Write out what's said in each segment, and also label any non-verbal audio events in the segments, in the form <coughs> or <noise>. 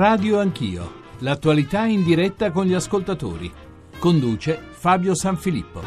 Radio Anch'io, l'attualità in diretta con gli ascoltatori. Conduce Fabio Sanfilippo.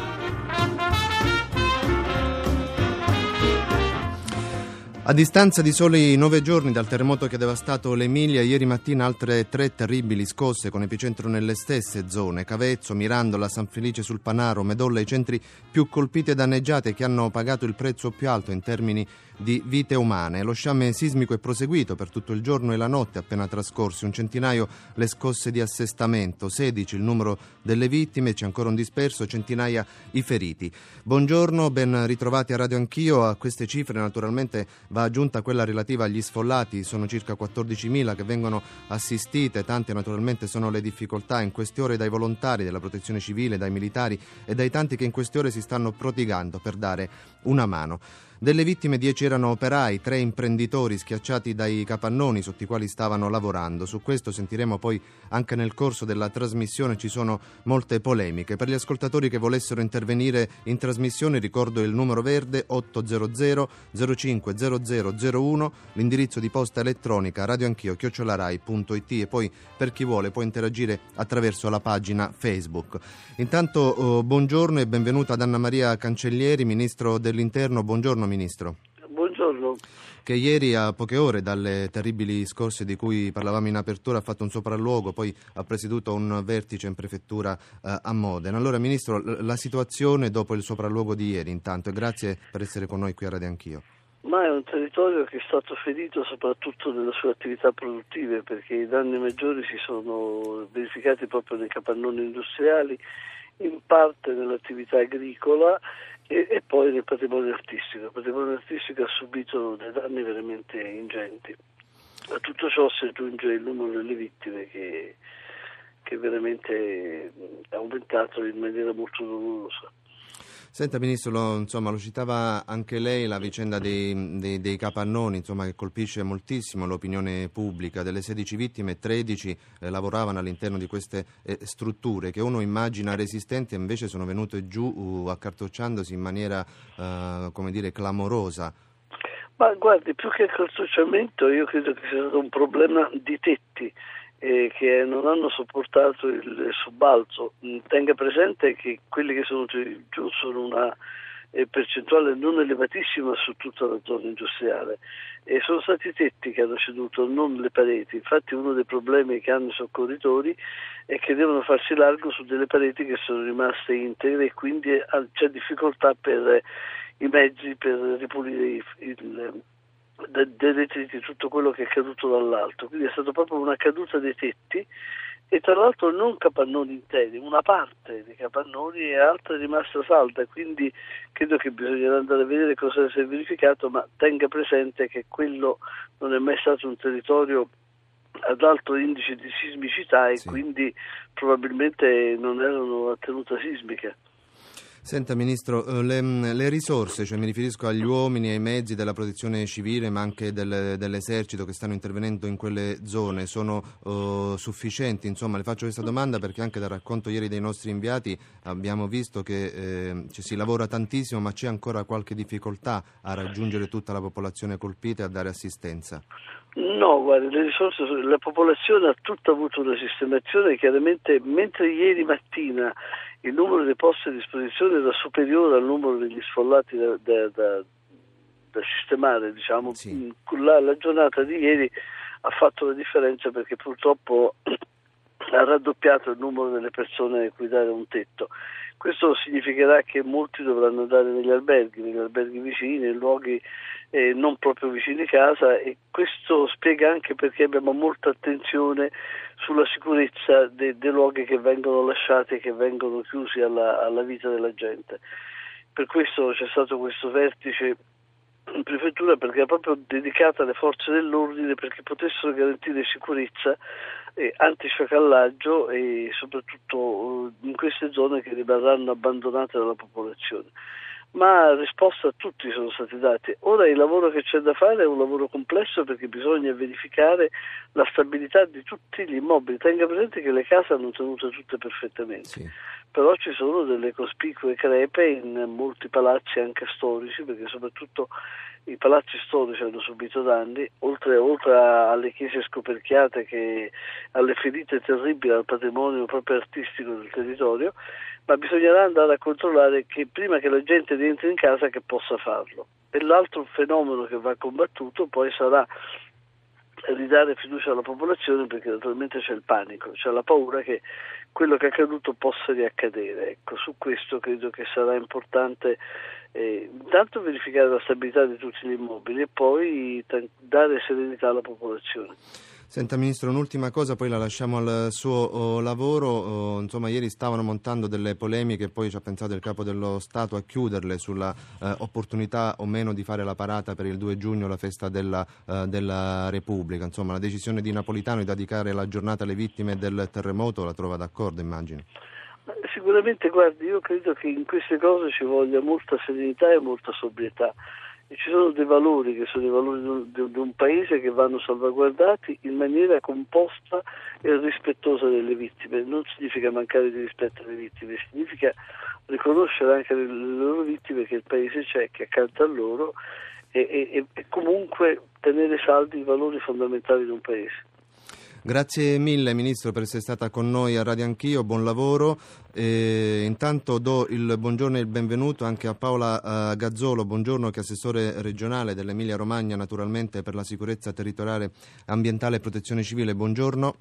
A distanza di soli nove giorni dal terremoto che ha devastato l'Emilia, ieri mattina altre tre terribili scosse con epicentro nelle stesse zone, Cavezzo, Mirandola, San Felice sul Panaro, Medolla, i centri più colpiti e danneggiati che hanno pagato il prezzo più alto in termini di vite umane. Lo sciame sismico è proseguito per tutto il giorno e la notte appena trascorsi, un centinaio le scosse di assestamento, 16 il numero delle vittime, c'è ancora un disperso, centinaia i feriti. Buongiorno, ben ritrovati a Radio Anch'io, a queste cifre naturalmente va aggiunta quella relativa agli sfollati, sono circa 14.000 che vengono assistite, tante naturalmente sono le difficoltà in queste ore dai volontari della protezione civile, dai militari e dai tanti che in queste ore si stanno prodigando per dare una mano. Delle vittime 10 erano operai, tre imprenditori schiacciati dai capannoni sotto i quali stavano lavorando. Su questo sentiremo poi anche nel corso della trasmissione ci sono molte polemiche. Per gli ascoltatori che volessero intervenire in trasmissione ricordo il numero verde 800 050001, l'indirizzo di posta elettronica radioanchio chiocciolarai.it e poi per chi vuole può interagire attraverso la pagina Facebook. Intanto oh, buongiorno e benvenuta ad Anna Maria Cancellieri, Ministro dell'Interno. Buongiorno Ministro. Buongiorno. Che ieri a poche ore dalle terribili scorse di cui parlavamo in apertura ha fatto un sopralluogo, poi ha presieduto un vertice in prefettura eh, a Modena. Allora Ministro, la situazione dopo il sopralluogo di ieri intanto e grazie per essere con noi qui a Radio Anch'io. Ma è un territorio che è stato ferito soprattutto nelle sue attività produttive perché i danni maggiori si sono verificati proprio nei capannoni industriali, in parte nell'attività agricola e, e, poi nel patrimonio artistico. Il patrimonio artistico ha subito dei danni veramente ingenti. A tutto ciò si aggiunge il numero delle vittime che, che veramente è aumentato in maniera molto dolorosa. Senta Ministro, lo, insomma, lo citava anche lei la vicenda dei, dei, dei capannoni insomma, che colpisce moltissimo l'opinione pubblica. Delle 16 vittime, 13 eh, lavoravano all'interno di queste eh, strutture che uno immagina resistenti e invece sono venute giù uh, accartocciandosi in maniera uh, come dire, clamorosa. Ma guardi, più che accartocciamento io credo che sia stato un problema di tetti eh, che non hanno sopportato il subalzo. Mm, tenga presente che quelli che sono giù sono una eh, percentuale non elevatissima su tutta la zona industriale e sono stati i tetti che hanno ceduto, non le pareti. Infatti uno dei problemi che hanno i soccorritori è che devono farsi largo su delle pareti che sono rimaste integre e quindi c'è difficoltà per i mezzi per ripulire il, dei detriti tutto quello che è caduto dall'alto, quindi è stata proprio una caduta dei tetti e tra l'altro non capannoni interi, una parte dei capannoni e altra è rimasta salda, quindi credo che bisognerà andare a vedere cosa si è verificato, ma tenga presente che quello non è mai stato un territorio ad alto indice di sismicità e sì. quindi probabilmente non erano a tenuta sismica. Senta Ministro, eh, le, le, risorse, cioè mi riferisco agli uomini e ai mezzi della protezione civile ma anche del, dell'esercito che stanno intervenendo in quelle zone, sono uh, sufficienti? Insomma, le faccio questa domanda perché anche dal racconto ieri dei nostri inviati abbiamo visto che eh, ci si lavora tantissimo ma c'è ancora qualche difficoltà a raggiungere tutta la popolazione colpita e a dare assistenza. No, guardi, le risorse, la popolazione ha tutta avuto una sistemazione, chiaramente mentre ieri mattina il numero dei posti a disposizione era superiore al numero degli sfollati da, da, da, da sistemare, diciamo. Sì. La, la, giornata di ieri ha fatto la differenza perché purtroppo ha raddoppiato il numero delle persone a cui dare un tetto. Questo significherà che molti dovranno andare negli alberghi, negli alberghi vicini, in luoghi eh, non proprio vicini casa e questo spiega anche perché abbiamo molta attenzione sulla sicurezza dei, dei luoghi che vengono lasciati e che vengono chiusi alla, alla vita della gente. Per questo c'è stato questo vertice in prefettura perché era proprio dedicata alle forze dell'ordine perché potessero garantire sicurezza, eh, antisciacallaggio e soprattutto eh, in queste zone che rimarranno abbandonate dalla popolazione ma risposta a tutti sono stati dati. Ora il lavoro che c'è da fare è un lavoro complesso perché bisogna verificare la stabilità di tutti gli immobili. Tenga presente che le case hanno tenuto tutte perfettamente. Sì. però ci sono delle cospicue crepe in molti palazzi anche storici, perché soprattutto i palazzi storici hanno subito danni, oltre, oltre alle chiese scoperchiate che alle ferite terribili al patrimonio proprio artistico del territorio, ma bisognerà andare a controllare che prima che la gente rientri in casa che possa farlo. E l'altro fenomeno che va combattuto poi sarà ridare fiducia alla popolazione perché naturalmente c'è il panico, c'è la paura che quello che è accaduto possa riaccadere. Ecco, su questo credo che sarà importante eh, intanto verificare la stabilità di tutti gli immobili e poi t- dare serenità alla popolazione. Senta Ministro, un'ultima cosa, poi la lasciamo al suo oh, lavoro. Oh, insomma, ieri stavano montando delle polemiche, poi ci ha pensato il Capo dello Stato a chiuderle sulla eh, opportunità o meno di fare la parata per il 2 giugno, la festa della, eh, della, Repubblica. Insomma, la decisione di Napolitano di dedicare la giornata alle vittime del terremoto la trova d'accordo, immagino. Sicuramente, guardi, io credo che in queste cose ci voglia molta serenità e molta sobrietà ci sono dei valori che sono i valori di, di un paese che vanno salvaguardati in maniera composta e rispettosa delle vittime. Non significa mancare di rispetto alle vittime, significa riconoscere anche le, loro vittime che il paese c'è, che accanto a loro e, e, e comunque tenere saldi i valori fondamentali di un paese. Grazie mille Ministro per essere stata con noi a Radio Anch'io, buon lavoro. E intanto do il buongiorno e il benvenuto anche a Paola uh, Gazzolo, buongiorno che è assessore regionale dell'Emilia Romagna naturalmente per la sicurezza territoriale, ambientale e protezione civile. Buongiorno.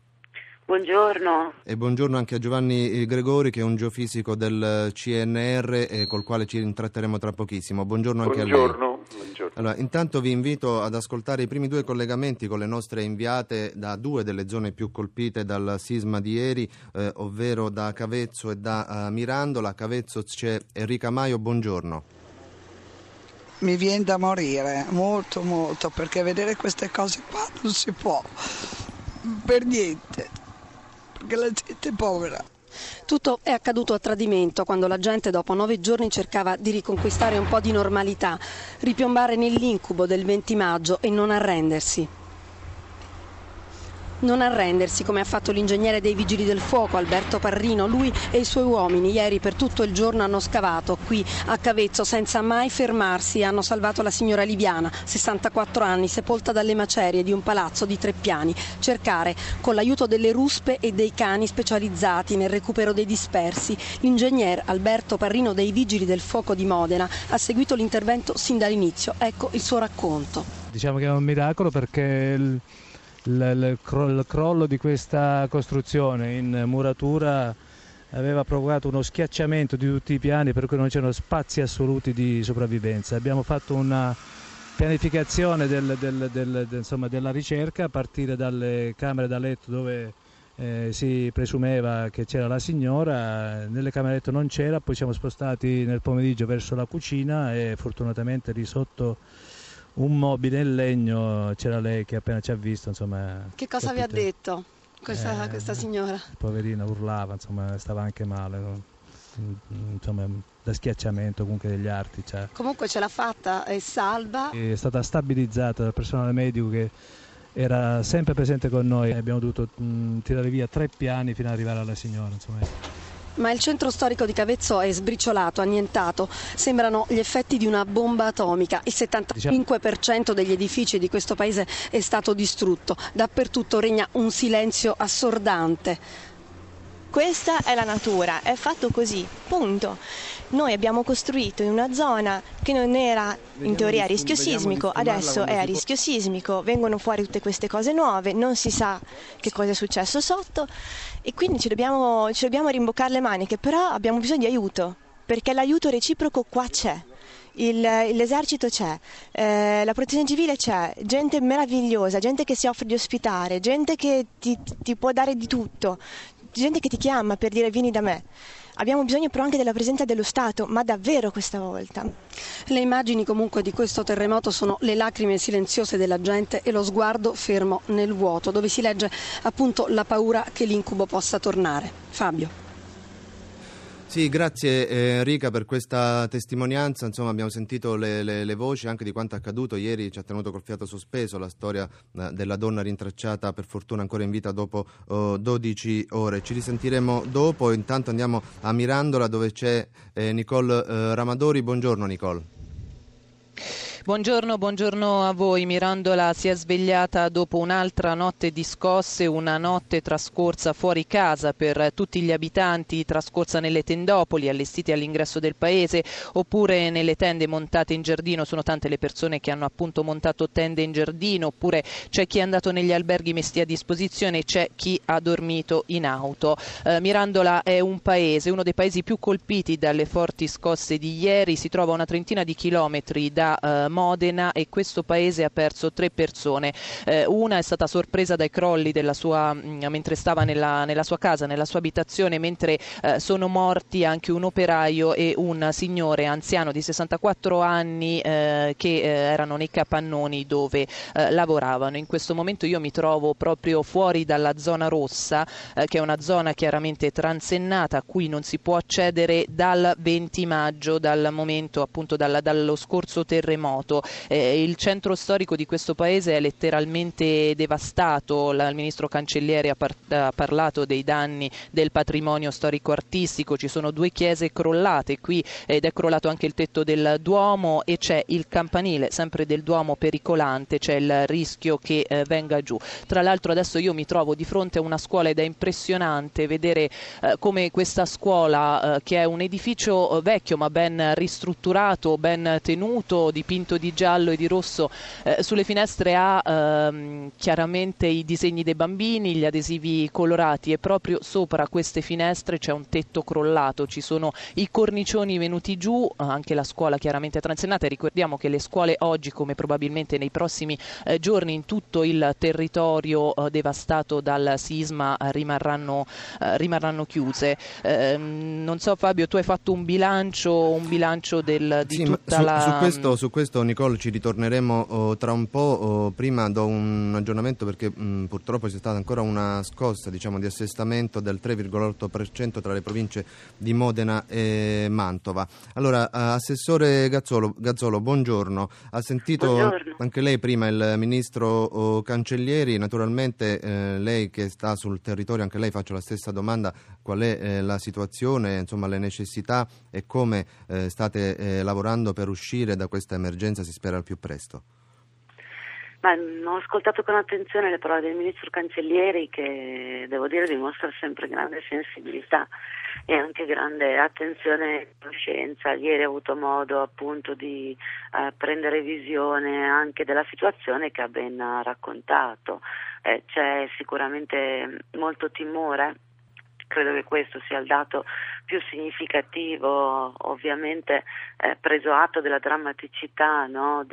Buongiorno. E buongiorno anche a Giovanni Gregori che è un geofisico del CNR e col quale ci intratteremo tra pochissimo. Buongiorno anche buongiorno. a lei. Allora, intanto vi invito ad ascoltare i primi due collegamenti con le nostre inviate da due delle zone più colpite dal sisma di ieri, eh, ovvero da Cavezzo e da uh, Mirandola. Cavezzo c'è Enrica Maio, buongiorno. Mi viene da morire, molto molto, perché vedere queste cose qua non si può, per niente, perché la gente è povera. Tutto è accaduto a tradimento quando la gente dopo nove giorni cercava di riconquistare un po' di normalità, ripiombare nell'incubo del 20 maggio e non arrendersi non arrendersi come ha fatto l'ingegnere dei vigili del fuoco Alberto Parrino. Lui e i suoi uomini ieri per tutto il giorno hanno scavato qui a Cavezzo senza mai fermarsi e hanno salvato la signora Liviana, 64 anni, sepolta dalle macerie di un palazzo di tre piani. Cercare, con l'aiuto delle ruspe e dei cani specializzati nel recupero dei dispersi, l'ingegner Alberto Parrino dei vigili del fuoco di Modena ha seguito l'intervento sin dall'inizio. Ecco il suo racconto. Diciamo che è un miracolo perché il crollo di questa costruzione in muratura aveva provocato uno schiacciamento di tutti i piani per cui non c'erano spazi assoluti di sopravvivenza. Abbiamo fatto una pianificazione del, del, del, insomma, della ricerca a partire dalle camere da letto dove eh, si presumeva che c'era la signora, nelle camere da letto non c'era, poi siamo spostati nel pomeriggio verso la cucina e fortunatamente lì sotto un mobile in legno, c'era lei che appena ci ha visto, insomma... Che cosa vi ha detto questa, eh, questa, signora? Poverina urlava, insomma, stava anche male, insomma, da schiacciamento comunque degli arti. Cioè. Comunque ce l'ha fatta, è salva. È stata stabilizzata dal personale medico che era sempre presente con noi, abbiamo dovuto mh, tirare via tre piani fino ad arrivare alla signora. Insomma. Ma il centro storico di Cavezzo è sbriciolato, annientato. Sembrano gli effetti di una bomba atomica. Il 75% degli edifici di questo paese è stato distrutto. Dappertutto regna un silenzio assordante. Questa è la natura, è fatto così, punto. Noi abbiamo costruito in una zona che non era in teoria a rischio sismico, adesso è a rischio sismico, vengono fuori tutte queste cose nuove, non si sa che cosa è successo sotto e quindi ci dobbiamo, ci dobbiamo rimboccare le maniche, però abbiamo bisogno di aiuto, perché l'aiuto reciproco qua c'è. Il, l'esercito c'è, eh, la protezione civile c'è, gente meravigliosa, gente che si offre di ospitare, gente che ti, ti può dare di tutto, gente che ti chiama per dire vieni da me. Abbiamo bisogno però anche della presenza dello Stato, ma davvero questa volta. Le immagini comunque di questo terremoto sono le lacrime silenziose della gente e lo sguardo fermo nel vuoto, dove si legge appunto la paura che l'incubo possa tornare. Fabio. Sì, grazie eh, Enrica per questa testimonianza, insomma abbiamo sentito le, le, le, voci anche di quanto accaduto, ieri ci ha tenuto col fiato sospeso la storia eh, della donna rintracciata per fortuna ancora in vita dopo oh, 12 ore, ci risentiremo dopo, intanto andiamo a Mirandola dove c'è eh, Nicole eh, Ramadori, buongiorno Nicole. Buongiorno, buongiorno a voi. Mirandola si è svegliata dopo un'altra notte di scosse, una notte trascorsa fuori casa per tutti gli abitanti, trascorsa nelle tendopoli allestite all'ingresso del paese oppure nelle tende montate in giardino. Sono tante le persone che hanno appunto montato tende in giardino, oppure c'è chi è andato negli alberghi messi a disposizione, c'è chi ha dormito in auto. Eh, Mirandola è un paese, uno dei paesi più colpiti dalle forti scosse di ieri, si trova a una trentina di chilometri da eh, Modena e questo paese ha perso tre persone. Eh, una è stata sorpresa dai crolli sua, mm, mentre stava nella, nella, sua casa, nella sua abitazione, mentre eh, sono morti anche un operaio e un signore anziano di 64 anni eh, che eh, erano nei capannoni dove eh, lavoravano. In questo momento io mi trovo proprio fuori dalla zona rossa, eh, che è una zona chiaramente transennata a cui non si può accedere dal 20 maggio, dal momento appunto dalla, dallo scorso terremoto terremoto. Eh, il centro storico di questo paese è letteralmente devastato, La, il ministro Cancellieri ha, par- ha, parlato dei danni del patrimonio storico-artistico, ci sono due chiese crollate qui ed è crollato anche il tetto del Duomo e c'è il campanile sempre del Duomo pericolante, c'è il rischio che eh, venga giù. Tra l'altro adesso io mi trovo di fronte a una scuola ed è impressionante vedere eh, come questa scuola, eh, che è un edificio vecchio ma ben ristrutturato, ben tenuto, dipinto dipinto di giallo e di rosso eh, sulle finestre ha ehm, chiaramente i disegni dei bambini, gli adesivi colorati e proprio sopra queste finestre c'è un tetto crollato, ci sono i cornicioni venuti giù, anche la scuola chiaramente transennata e ricordiamo che le scuole oggi come probabilmente nei prossimi eh, giorni in tutto il territorio eh, devastato dal sisma rimarranno, eh, rimarranno chiuse. Ehm, non so Fabio, tu hai fatto un bilancio, un bilancio del, di sì, tutta su, la... Su questo, su questo Nicole ci ritorneremo oh, tra un po', oh, prima do un aggiornamento perché mh, mm, purtroppo c'è stata ancora una scossa diciamo, di assestamento del 3,8% tra le province di Modena e Mantova. Allora, uh, Assessore Gazzolo, Gazzolo, buongiorno, ha sentito buongiorno. anche lei prima il Ministro oh, Cancellieri, naturalmente eh, lei che sta sul territorio, anche lei faccio la stessa domanda, qual è eh, la situazione, insomma, le necessità e come eh, state eh, lavorando per uscire da questa emergenza? Si spera al più presto. Ma, ho ascoltato con attenzione le parole del ministro Cancellieri che devo dire dimostra sempre grande sensibilità e anche grande attenzione e conoscenza. Ieri ho avuto modo appunto di eh, prendere visione anche della situazione che ha ben raccontato. Eh, c'è sicuramente molto timore credo che questo sia il dato più significativo, ovviamente eh, preso atto della drammaticità no,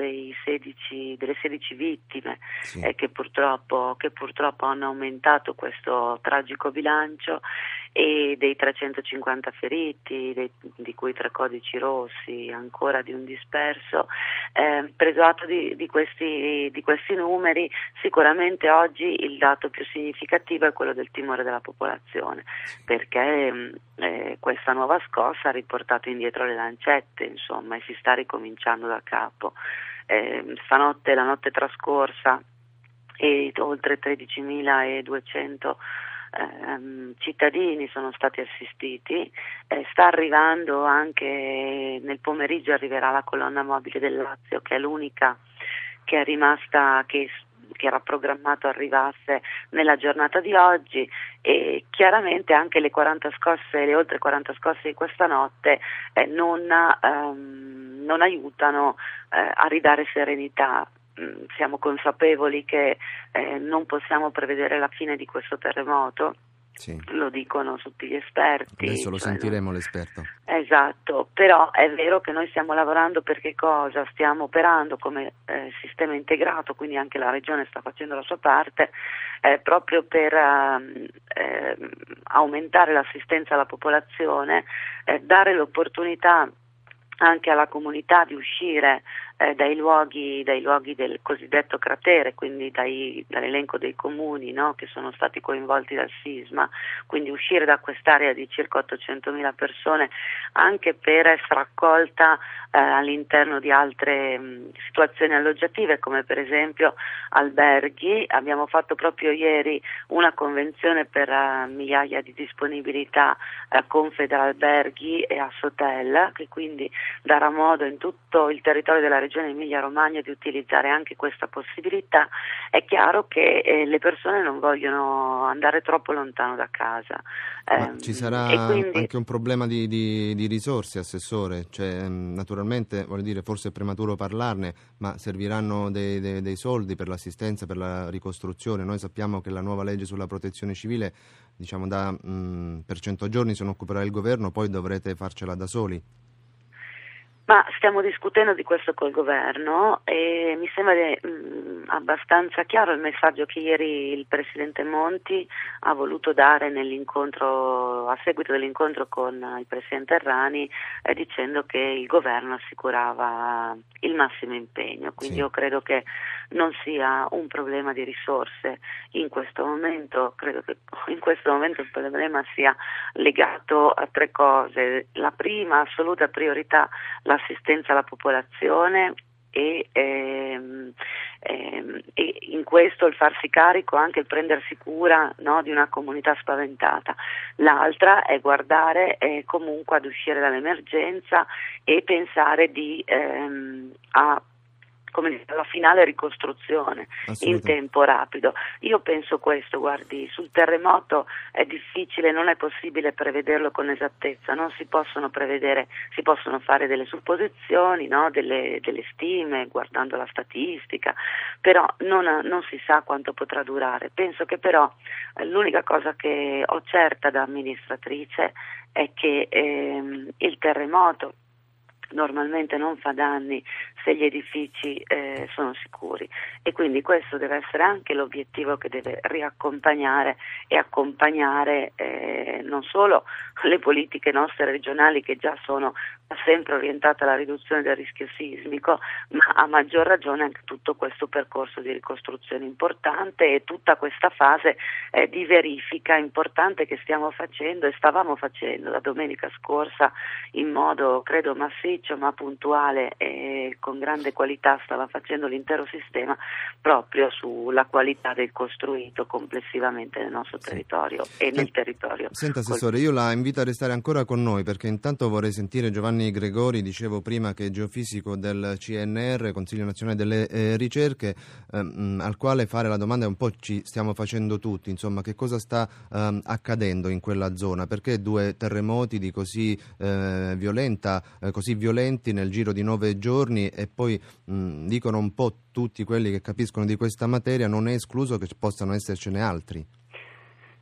16, delle 16 vittime sì. eh, che, purtroppo, che purtroppo hanno aumentato questo tragico bilancio e dei 350 feriti, dei, di cui tre codici rossi, ancora di un disperso. Eh, preso atto di, di, questi, di, questi, numeri, sicuramente oggi il dato più significativo è quello del timore della popolazione, perché eh, questa nuova scossa ha riportato indietro le lancette, insomma, e si sta ricominciando da capo. Eh, stanotte, la notte trascorsa, e oltre 13.200 ehm, cittadini sono stati assistiti, eh, sta arrivando anche nel pomeriggio arriverà la colonna mobile del Lazio che è l'unica che è rimasta che che era programmato arrivasse nella giornata di oggi. E chiaramente anche le 40 scosse, le oltre 40 scosse di questa notte eh, non, ehm, non, aiutano eh, a ridare serenità siamo consapevoli che eh, non possiamo prevedere la fine di questo terremoto. Sì. Lo dicono tutti gli esperti. Adesso lo cioè sentiremo l'esperto. Esatto, però è vero che noi stiamo lavorando per che cosa? Stiamo operando come eh, sistema integrato, quindi anche la Regione sta facendo la sua parte, eh, proprio per ehm, eh, aumentare l'assistenza alla popolazione, eh, dare l'opportunità anche alla comunità di uscire eh, dai, luoghi, dai, luoghi, del cosiddetto cratere, quindi dai, dall'elenco dei comuni no, che sono stati coinvolti dal sisma, quindi uscire da quest'area di circa 800.000 persone anche per essere accolta eh, all'interno di altre mh, situazioni alloggiative come per esempio alberghi. Abbiamo fatto proprio ieri una convenzione per uh, migliaia di disponibilità uh, con Federalberghi e Assotel che quindi darà modo in tutto il territorio della regione Regione Emilia-Romagna di utilizzare anche questa possibilità, è chiaro che eh, le persone non vogliono andare troppo lontano da casa. Eh, ci sarà quindi... anche un problema di, di, di risorse, Assessore, cioè, mm, naturalmente dire, forse è prematuro parlarne, ma serviranno dei, dei, dei soldi per l'assistenza, per la ricostruzione. Noi sappiamo che la nuova legge sulla protezione civile, diciamo da, mh, per 100 giorni se ne occuperà il governo, poi dovrete farcela da soli. Ma stiamo discutendo di questo col governo e mi sembra mh, mm, abbastanza chiaro il messaggio che ieri il Presidente Monti ha voluto dare nell'incontro, a seguito dell'incontro con il Presidente Errani eh, dicendo che il governo assicurava il massimo impegno. Quindi sì. io credo che non sia un problema di risorse in questo momento, credo che in questo momento il problema sia legato a tre cose. La prima assoluta priorità l'assistenza alla popolazione e, ehm, ehm, e, in questo il farsi carico, anche il prendersi cura no, di una comunità spaventata. L'altra è guardare eh, comunque ad uscire dall'emergenza e pensare di, ehm, a come la finale ricostruzione in tempo rapido. Io penso questo, guardi, sul terremoto è difficile, non è possibile prevederlo con esattezza, non si possono prevedere, si possono fare delle supposizioni, no? delle, delle, stime guardando la statistica, però non, non, si sa quanto potrà durare. Penso che però eh, l'unica cosa che ho certa da amministratrice è che ehm, il terremoto normalmente non fa danni se gli edifici eh, sono sicuri. E quindi questo deve essere anche l'obiettivo che deve riaccompagnare e accompagnare eh, non solo le politiche nostre regionali che già sono sempre orientate alla riduzione del rischio sismico, ma a maggior ragione anche tutto questo percorso di ricostruzione importante e tutta questa fase eh, di verifica importante che stiamo facendo e stavamo facendo da domenica scorsa in modo credo massiccio ma puntuale e con grande qualità stava facendo l'intero sistema proprio sulla qualità del costruito complessivamente nel nostro territorio e nel territorio. Senta Assessore, io la invito a restare ancora con noi perché intanto vorrei sentire Giovanni Gregori, dicevo prima che è geofisico del CNR, Consiglio Nazionale delle eh, Ricerche, ehm, al quale fare la domanda un po' ci stiamo facendo tutti, insomma che cosa sta ehm, accadendo in quella zona, perché due terremoti di così, eh, violenta, eh, così violenti nel giro di nove giorni e poi mh, dicono un po' tutti quelli che capiscono di questa materia, non è escluso che possano essercene altri.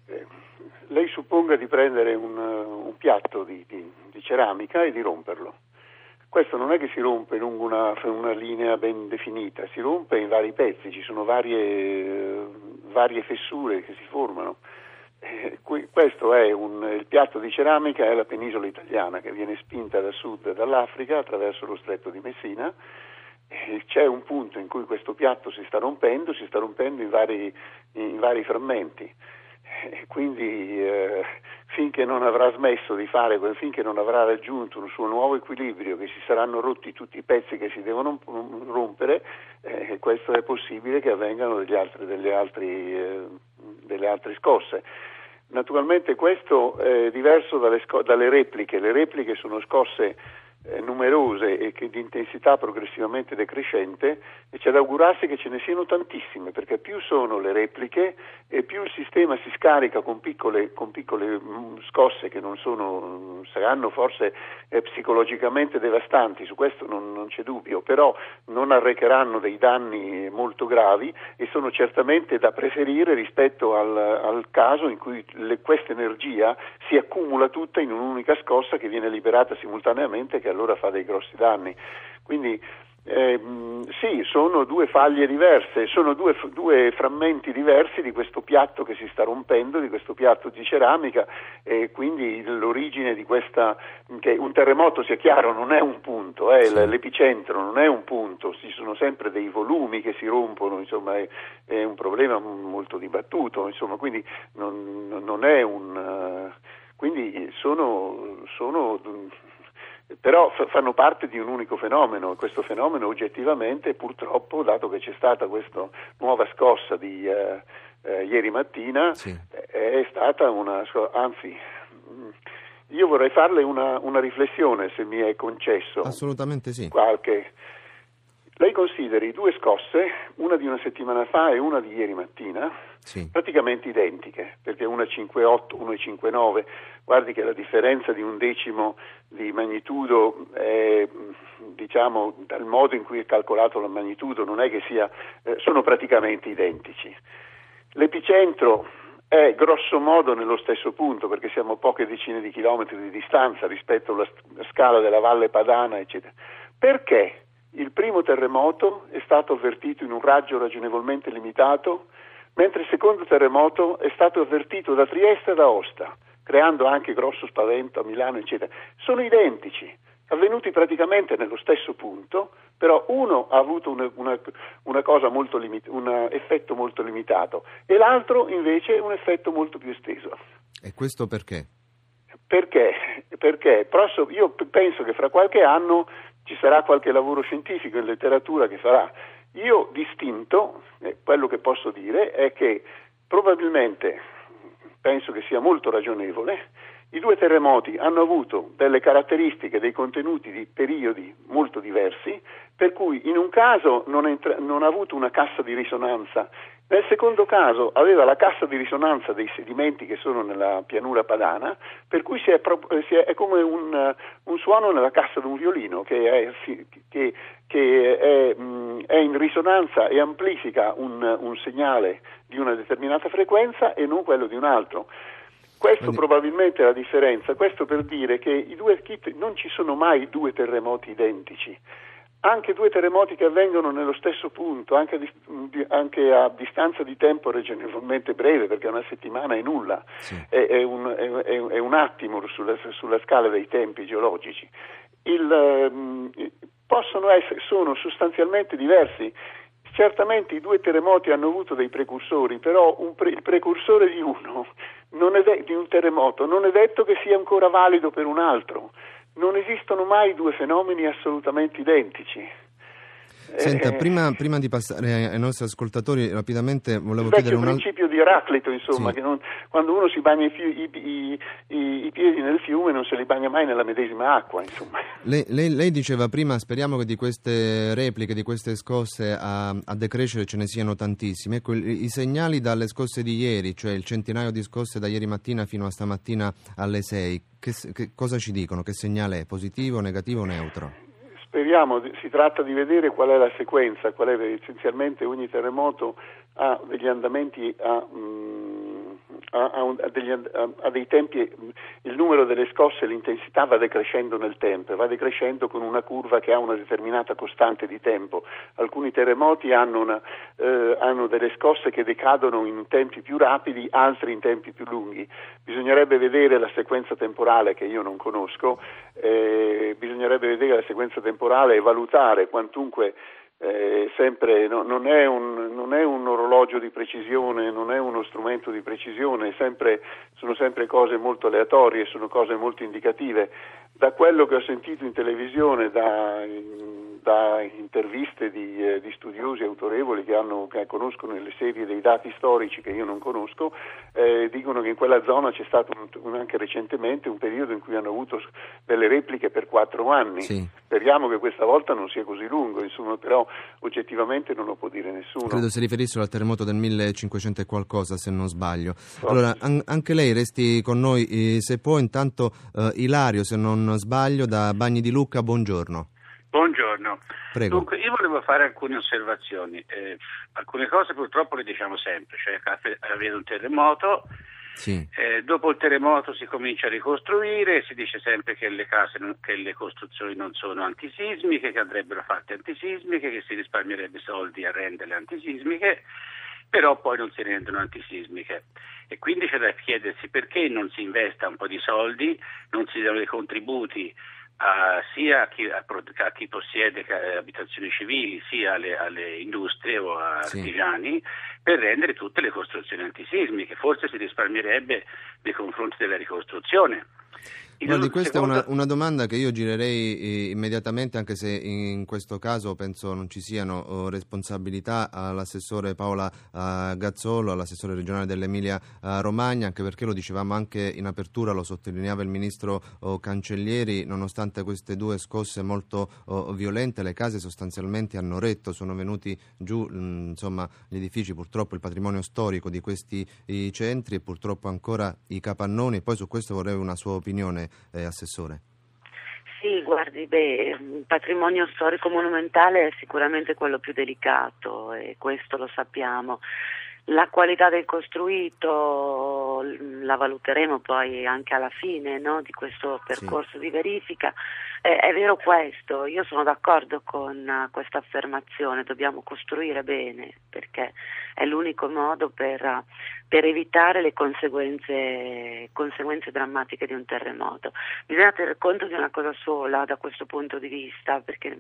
Eh, lei supponga di prendere un, un piatto di, di, di, ceramica e di romperlo. Questo non è che si rompe lungo una, una linea ben definita, si rompe in vari pezzi, ci sono varie, varie fessure che si formano. Eh, questo è un, il piatto di ceramica è la penisola italiana che viene spinta da sud dall'Africa attraverso lo stretto di Messina. Eh, c'è un punto in cui questo piatto si sta rompendo, si sta rompendo in vari, in vari frammenti. Eh, quindi eh, finché non avrà smesso di fare, finché non avrà raggiunto un suo nuovo equilibrio, che si saranno rotti tutti i pezzi che si devono rompere, eh, questo è possibile che avvengano altri, delle, altri, eh, delle altre scosse. Naturalmente questo è diverso dalle, sco- dalle repliche, le repliche sono scosse eh, numerose e che di intensità progressivamente decrescente e c'è da augurarsi che ce ne siano tantissime perché più sono le repliche e più il sistema si scarica con piccole, con piccole mm, scosse che non sono, saranno forse eh, psicologicamente devastanti, su questo non, non, c'è dubbio, però non arrecheranno dei danni molto gravi e sono certamente da preferire rispetto al, al caso in cui questa energia si accumula tutta in un'unica scossa che viene liberata simultaneamente che allora fa dei grossi danni. Quindi Eh, sì, sono due faglie diverse, sono due, due, frammenti diversi di questo piatto che si sta rompendo, di questo piatto di ceramica e quindi l'origine di questa, che un terremoto sia chiaro non è un punto, eh, l'epicentro non è un punto, ci sono sempre dei volumi che si rompono, insomma è, è un problema molto dibattuto, insomma, quindi non, non è un... Quindi sono, sono però fanno parte di un unico fenomeno e questo fenomeno oggettivamente purtroppo, dato che c'è stata questa nuova scossa di eh, eh, ieri mattina, sì. è stata una, anzi mm, io vorrei farle una, una, riflessione se mi è concesso. Assolutamente sì. Qualche. Lei consideri due scosse, una di una settimana fa e una di ieri mattina, sì. praticamente identiche, perché una 5,8, una 5,9, guardi che la differenza di un decimo di magnitudo è, diciamo, dal modo in cui è calcolato la magnitudo, non è che sia, eh, sono praticamente identici. L'epicentro è grosso modo nello stesso punto, perché siamo a poche decine di chilometri di distanza rispetto alla scala della Valle Padana, eccetera. Perché il primo terremoto è stato avvertito in un raggio ragionevolmente limitato mentre il secondo terremoto è stato avvertito da Trieste e da Osta, creando anche grosso spavento a Milano, eccetera. Sono identici, avvenuti praticamente nello stesso punto, però uno ha avuto una, una, una molto limit, un effetto molto limitato e l'altro invece un effetto molto più esteso. E questo perché? Perché? Perché io penso che fra qualche anno ci sarà qualche lavoro scientifico in letteratura che farà io distinto, eh, quello che posso dire è che probabilmente, penso che sia molto ragionevole, i due terremoti hanno avuto delle caratteristiche, dei contenuti di periodi molto diversi, per cui in un caso non, entra- non ha avuto una cassa di risonanza. Nel secondo caso aveva la cassa di risonanza dei sedimenti che sono nella pianura padana, per cui si è, pro- si è, è come un, un, suono nella cassa di un violino che è, che, che è, mh, è in risonanza e amplifica un, un, segnale di una determinata frequenza e non quello di un altro. Questo Quindi... probabilmente è la differenza, questo per dire che i due, non ci sono mai due terremoti identici anche due terremoti che avvengono nello stesso punto, anche a, anche a distanza di tempo ragionevolmente breve, perché una settimana è nulla, sì. è, è, un, è, è, un, attimo sulla, sulla, scala dei tempi geologici. Il, um, possono essere, sono sostanzialmente diversi. Certamente i due terremoti hanno avuto dei precursori, però pre, il precursore di uno, de, di un terremoto, non è detto che sia ancora valido per un altro non esistono mai due fenomeni assolutamente identici. Senta, eh, prima, prima, di passare ai nostri ascoltatori, rapidamente volevo chiedere un altro... principio di Eraclito, insomma, sì. che non, quando uno si bagna i, i, i, i, piedi nel fiume non se li bagna mai nella medesima acqua, insomma. Lei, lei, lei diceva prima, speriamo che di queste repliche, di queste scosse a, a decrescere ce ne siano tantissime. Ecco, i, segnali dalle scosse di ieri, cioè il centinaio di scosse da ieri mattina fino a stamattina alle 6, che, che cosa ci dicono? Che segnale è? Positivo, negativo, neutro? Speriamo, si tratta di vedere qual è la sequenza, qual è essenzialmente ogni terremoto ha degli andamenti a, mm, a, a, degli, a, dei tempi, il numero delle scosse e l'intensità va decrescendo nel tempo, va decrescendo con una curva che ha una determinata costante di tempo. Alcuni terremoti hanno, una, eh, hanno delle scosse che decadono in tempi più rapidi, altri in tempi più lunghi. Bisognerebbe vedere la sequenza temporale che io non conosco, eh, bisognerebbe vedere la sequenza temporale e valutare quantunque eh, sempre, no, non, è un, non, è un, orologio di precisione, non è uno strumento di precisione, sempre, sono sempre cose molto aleatorie, sono cose molto indicative. Da quello che ho sentito in televisione, da, da interviste di, eh, di, studiosi autorevoli che, hanno, che, conoscono le serie dei dati storici che io non conosco, eh, dicono che in quella zona c'è stato un, un, anche recentemente un periodo in cui hanno avuto delle repliche per quattro anni. Sì. Speriamo che questa volta non sia così lungo, insomma, però oggettivamente non lo può dire nessuno. Credo si riferissero al terremoto del 1500 e qualcosa, se non sbaglio. Allora, an- anche lei resti con noi, eh, se può, intanto eh, Ilario, se non sbaglio, da Bagni di Lucca, buongiorno. Buongiorno. Prego. Dunque, io volevo fare alcune osservazioni. Eh, alcune cose purtroppo le diciamo sempre, cioè avviene un terremoto, Sì. Eh, dopo il terremoto si comincia a ricostruire, si dice sempre che le case, che le costruzioni non sono antisismiche, che andrebbero fatte antisismiche, che si risparmierebbe soldi a renderle antisismiche, però poi non si rendono antisismiche. E quindi c'è da chiedersi perché non si investa un po' di soldi, non si danno dei contributi a, sia a chi, a, a chi, possiede abitazioni civili, sia alle, alle industrie o a sì. artigiani, per rendere tutte le costruzioni antisismiche. Forse si risparmierebbe nei confronti della ricostruzione. Guardi, questa secondo... è una, una, domanda che io girerei eh, immediatamente, anche se in questo caso penso non ci siano oh, responsabilità all'assessore Paola uh, Gazzolo, all'assessore regionale dell'Emilia uh, Romagna, anche perché lo dicevamo anche in apertura, lo sottolineava il ministro oh, Cancellieri, nonostante queste due scosse molto oh, violente, le case sostanzialmente hanno retto, sono venuti giù mh, mm, insomma, gli edifici, purtroppo il patrimonio storico di questi centri e purtroppo ancora i capannoni. Poi su questo vorrei una sua opinione eh, Assessore? Sì, guardi, beh, il patrimonio storico monumentale è sicuramente quello più delicato e questo lo sappiamo. La qualità del costruito la valuteremo poi anche alla fine no, di questo percorso sì. di verifica. Eh, è vero questo, io sono d'accordo con questa affermazione, dobbiamo costruire bene perché è l'unico modo per, per evitare le conseguenze, conseguenze, drammatiche di un terremoto. Bisogna tener conto di una cosa sola da questo punto di vista, perché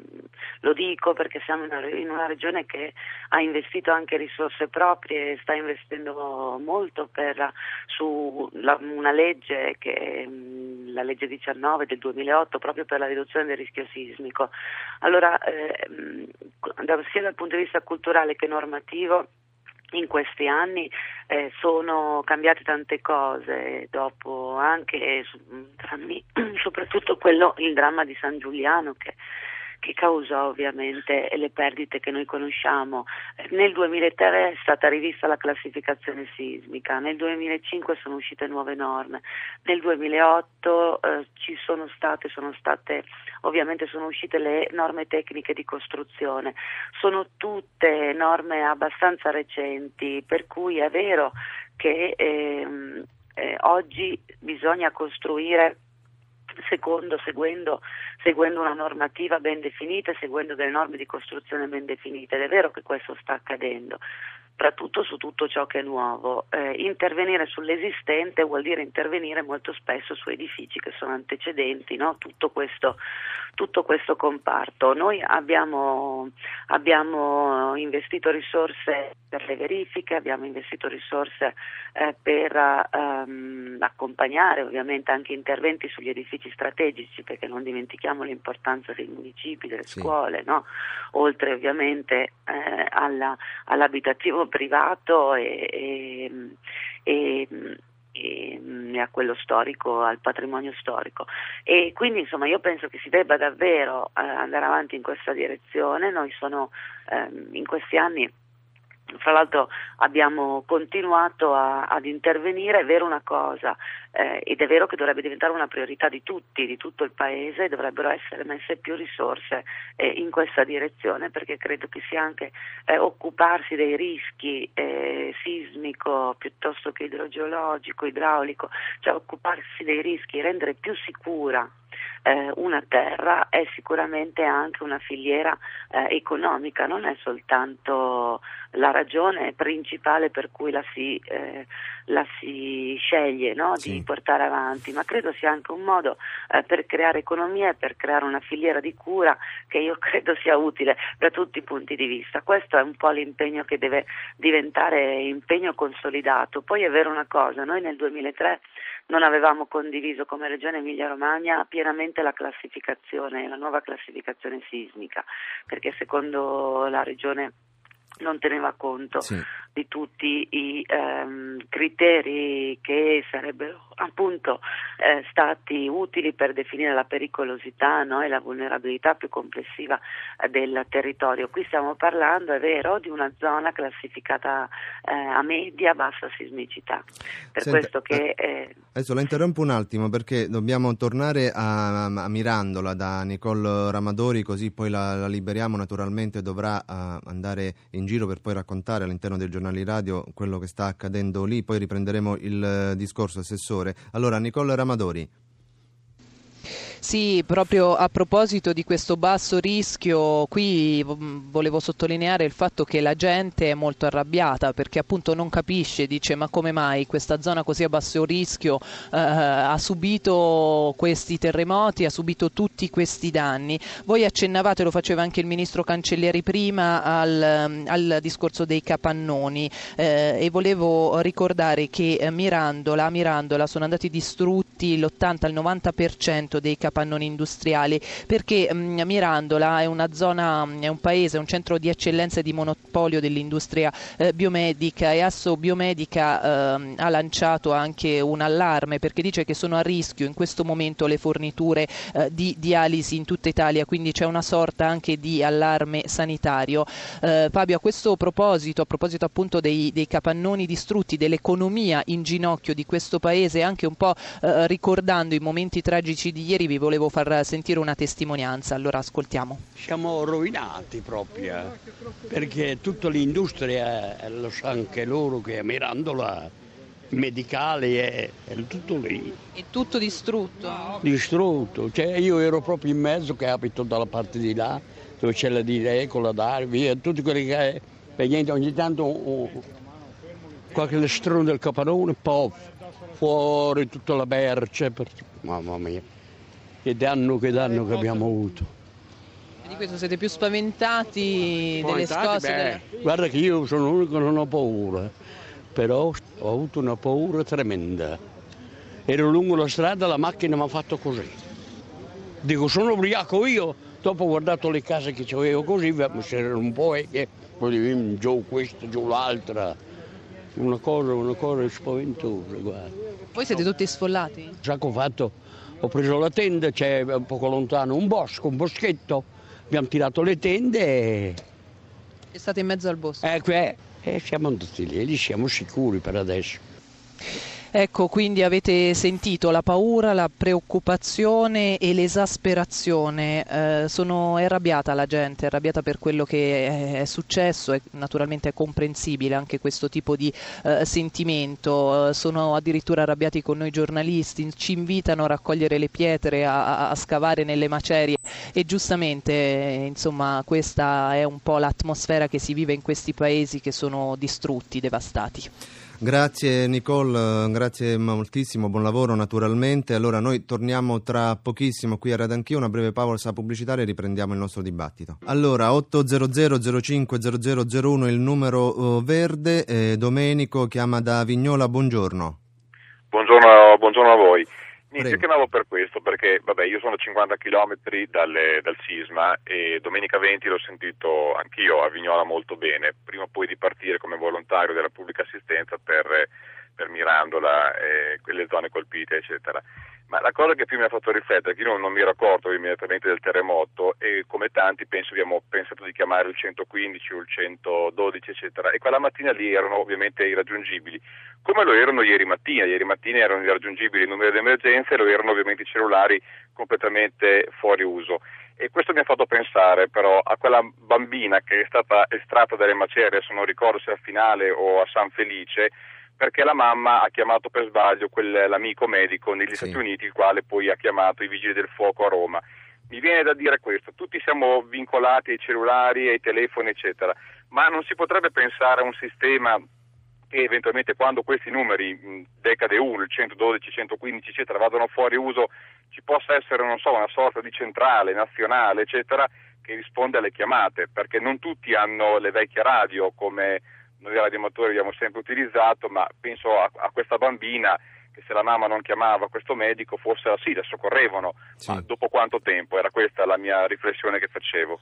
lo dico perché siamo in una, in una regione che ha investito anche risorse proprie e sta investendo molto per, su la, una legge che la legge 19 del 2008 proprio per la riduzione del rischio sismico. Allora, eh, sia dal punto di vista culturale che normativo in questi anni eh, sono cambiate tante cose, dopo anche <clears throat> soprattutto quello, il dramma di San Giuliano che che causa ovviamente le perdite che noi conosciamo. Nel 2003 è stata rivista la classificazione sismica, nel 2005 sono uscite nuove norme, nel 2008 eh, ci sono state, sono state, ovviamente sono uscite le norme tecniche di costruzione, sono tutte norme abbastanza recenti, per cui è vero che ehm, eh, oggi bisogna costruire secondo, seguendo, seguendo, una normativa ben definita, seguendo delle norme di costruzione ben definite. Ed è vero che questo sta accadendo, soprattutto su tutto ciò che è nuovo. Eh, intervenire sull'esistente vuol dire intervenire molto spesso su edifici che sono antecedenti, no? tutto, questo, tutto, questo, comparto. Noi abbiamo, abbiamo, investito risorse per le verifiche, abbiamo investito risorse eh, per um, accompagnare ovviamente anche interventi sugli edifici strategici, perché non dimentichiamo l'importanza dei municipi, delle sì. scuole, no? oltre ovviamente eh, alla, all'abitativo privato e, e, e e a quello storico, al patrimonio storico. E quindi insomma io penso che si debba davvero eh, andare avanti in questa direzione. Noi sono ehm, in questi anni fra l'altro abbiamo continuato a, ad intervenire, è vero una cosa, eh, ed è vero che dovrebbe diventare una priorità di tutti, di tutto il Paese, dovrebbero essere messe più risorse eh, in questa direzione perché credo che sia anche eh, occuparsi dei rischi eh, sismico piuttosto che idrogeologico, idraulico, cioè occuparsi dei rischi, rendere più sicura eh, una terra è sicuramente anche una filiera eh, economica, non è soltanto la ragione principale per cui la si, eh, la si sceglie no? sì. di portare avanti, ma credo sia anche un modo eh, per creare economia e per creare una filiera di cura che io <laughs> credo sia utile da tutti i punti di vista. Questo è un po' l'impegno che deve diventare impegno consolidato. Poi è vero una cosa, noi nel 2003 non avevamo condiviso come Regione Emilia-Romagna pienamente la classificazione, la nuova classificazione sismica, perché secondo la Regione non teneva conto sì. Di tutti i ehm, criteri che sarebbero appunto eh, stati utili per definire la pericolosità no, e la vulnerabilità più complessiva eh, del territorio. Qui stiamo parlando, è vero, di una zona classificata eh, a media bassa sismicità. Per Senta, questo che, eh, adesso la interrompo un attimo perché dobbiamo tornare a, a Mirandola da Nicole Ramadori, così poi la, la liberiamo naturalmente, dovrà uh, andare in giro per poi raccontare all'interno del giornale giornali radio quello che sta accadendo lì, poi riprenderemo il discorso assessore. Allora, Nicola Ramadori. Sì, proprio a proposito di questo basso rischio, qui volevo sottolineare il fatto che la gente è molto arrabbiata perché appunto non capisce, dice ma come mai questa zona così a basso rischio eh, ha subito questi terremoti, ha subito tutti questi danni. Voi accennavate, lo faceva anche il ministro Cancellieri prima, al, al discorso dei capannoni eh, e volevo ricordare che Mirandola, a Mirandola sono andati distrutti l'80-90% dei capannoni capannoni industriali perché mh, mm, Mirandola è una zona, mm, è un paese, un centro di eccellenza e di monopolio dell'industria eh, biomedica e Asso Biomedica eh, ha lanciato anche un allarme perché dice che sono a rischio in questo momento le forniture eh, di dialisi in tutta Italia, quindi c'è una sorta anche di allarme sanitario. Eh, Fabio, a questo proposito, a proposito appunto dei, dei capannoni distrutti, dell'economia in ginocchio di questo paese, anche un po' eh, ricordando i momenti tragici di ieri, vi volevo far sentire una testimonianza, allora ascoltiamo. Siamo rovinati proprio, perché tutta l'industria, eh, lo sa anche loro che a Mirandola medicale è, è, tutto lì. È tutto distrutto? Distrutto, cioè io ero proprio in mezzo che abito dalla parte di là, dove c'è la Direco, la Darvi, tutti quelli che... E niente, ogni tanto oh, qualche lestrone del capanone, poi fuori tutta la merce, per... mamma mia che danno, che danno che abbiamo avuto. E di questo siete più spaventati delle scosse? Delle... Guarda che io sono l'unico che non ho paura, però ho avuto una paura tremenda. Ero lungo la strada, la macchina mi ha fatto così. Dico, sono ubriaco io. Dopo ho guardato le case che avevo così, c'era un po' e che giù questa, giù l'altra. Una cosa, una cosa spaventosa, guarda. Voi siete tutti sfollati? Sa che ho fatto? Ho preso la tenda, c'è un poco lontano un bosco, un boschetto, abbiamo tirato le tende e... E state in mezzo al bosco? Ecco, eh, eh, siamo andati lì, lì siamo sicuri per adesso. Ecco, quindi avete sentito la paura, la preoccupazione e l'esasperazione. Eh, sono, è arrabbiata la gente, è arrabbiata per quello che è, successo, e naturalmente è comprensibile anche questo tipo di eh, sentimento. sono addirittura arrabbiati con noi giornalisti, ci invitano a raccogliere le pietre, a, a scavare nelle macerie e giustamente insomma, questa è un po' l'atmosfera che si vive in questi paesi che sono distrutti, devastati. Grazie Nicole, grazie moltissimo, buon lavoro naturalmente. Allora noi torniamo tra pochissimo qui a Radanchio, una breve pausa pubblicitaria e riprendiamo il nostro dibattito. Allora 800 05 0001 il numero uh, verde, eh, Domenico chiama da Vignola, buongiorno. Buongiorno, buongiorno a voi. Niente, io chiamavo per questo, perché vabbè, io sono a 50 km dalle, dal sisma e domenica 20 l'ho sentito anch'io a Vignola molto bene, prima o poi di partire come volontario della pubblica assistenza per, per Mirandola, e quelle zone colpite, eccetera. Ma la cosa che più mi ha fatto riflettere, che io non, non mi ero accorto immediatamente del terremoto e come tanti penso abbiamo pensato di chiamare il 115 o il 112 eccetera e quella mattina lì erano ovviamente irraggiungibili, come lo erano ieri mattina, ieri mattina erano irraggiungibili i numeri di emergenza e lo erano ovviamente i cellulari completamente fuori uso. E questo mi ha fatto pensare però a quella bambina che è stata estratta dalle macerie, adesso non ricordo se a Finale o a San Felice, perché la mamma ha chiamato per sbaglio quel, l'amico medico negli sì. Stati Uniti, il quale poi ha chiamato i vigili del fuoco a Roma. Mi viene da dire questo, tutti siamo vincolati ai cellulari, ai telefoni, eccetera, ma non si potrebbe pensare a un sistema che eventualmente quando questi numeri, decade 1, il 112, 115, eccetera, vadano fuori uso, ci possa essere, non so, una sorta di centrale nazionale, eccetera, che risponde alle chiamate, perché non tutti hanno le vecchie radio come noi radioamatori abbiamo sempre utilizzato, ma penso a, a, questa bambina che se la mamma non chiamava questo medico forse sì, la soccorrevano, sì. ma dopo quanto tempo? Era questa la mia riflessione che facevo.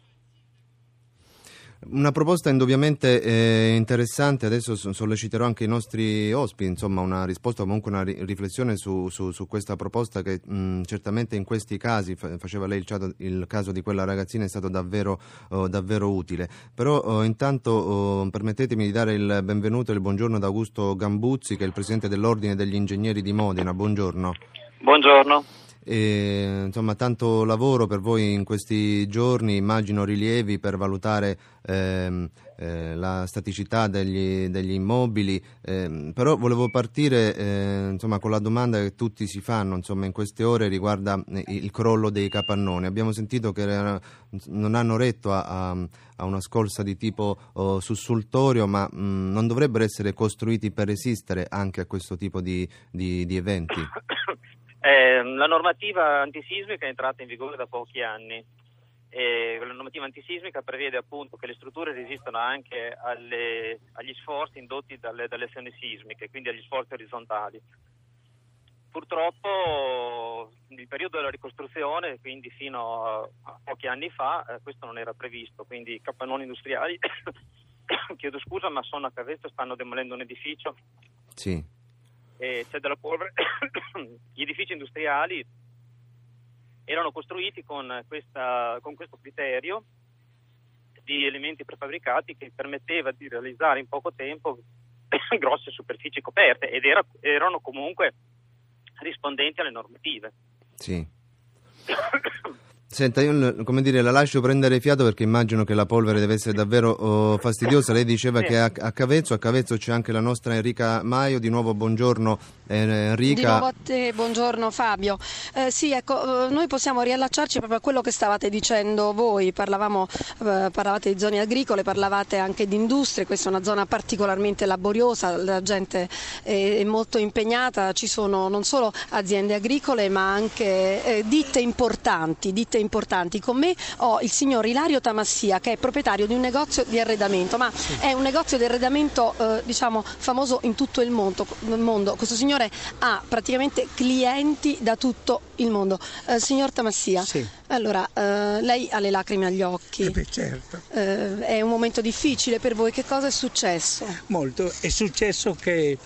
Una proposta indubbiamente eh, interessante, adesso solleciterò anche i nostri ospiti, insomma una risposta, comunque una riflessione su, su, su questa proposta che mh, certamente in questi casi, faceva lei il, il, caso di quella ragazzina, è stato davvero, oh, davvero utile. Però oh, intanto oh, permettetemi di dare il benvenuto e il buongiorno ad Augusto Gambuzzi che è il Presidente dell'Ordine degli Ingegneri di Modena. Buongiorno. Buongiorno. E, insomma, tanto lavoro per voi in questi giorni, immagino rilievi per valutare ehm, eh, la staticità degli, degli immobili, eh, però volevo partire eh, insomma, con la domanda che tutti si fanno insomma, in queste ore riguarda eh, il crollo dei capannoni. Abbiamo sentito che non hanno retto a, a, a una scorsa di tipo oh, sussultorio, ma mh, non dovrebbero essere costruiti per resistere anche a questo tipo di, di, di eventi? <coughs> Eh, la normativa antisismica è entrata in vigore da pochi anni e la normativa antisismica prevede appunto che le strutture resistano anche alle, agli sforzi indotti dalle, dalle azioni sismiche, quindi agli sforzi orizzontali. Purtroppo nel periodo della ricostruzione, quindi fino a, a pochi anni fa, eh, questo non era previsto, quindi i capannoni industriali, <coughs> chiedo scusa, ma sono a Cavezzo, stanno demolendo un edificio. Sì. E c'è della polvere. <coughs> Gli edifici industriali erano costruiti con, questa, con questo criterio di elementi prefabbricati che permetteva di realizzare in poco tempo <coughs> grosse superfici coperte ed era, erano comunque rispondenti alle normative. Sì. <coughs> Senta, io come dire, la lascio prendere fiato perché immagino che la polvere deve essere davvero oh, fastidiosa. Lei diceva sì. che a, a, Cavezzo, a Cavezzo c'è anche la nostra Enrica Maio. Di nuovo buongiorno eh, Enrica. Di nuovo a te, buongiorno Fabio. Eh, sì, ecco, eh, noi possiamo riallacciarci proprio a quello che stavate dicendo voi. Parlavamo, eh, parlavate di zone agricole, parlavate anche di industrie. Questa è una zona particolarmente laboriosa, la gente è, molto impegnata. Ci sono non solo aziende agricole ma anche eh, ditte importanti, ditte importanti. Con me ho il signor Ilario Tamassia che è proprietario di un negozio di arredamento, ma sì. è un negozio di arredamento eh, diciamo, famoso in tutto il mondo, il mondo, Questo signore ha praticamente clienti da tutto il mondo. Eh, signor Tamassia, sì. allora eh, lei ha le lacrime agli occhi. Eh beh, certo. Eh, è un momento difficile per voi, che cosa è successo? Molto, è successo che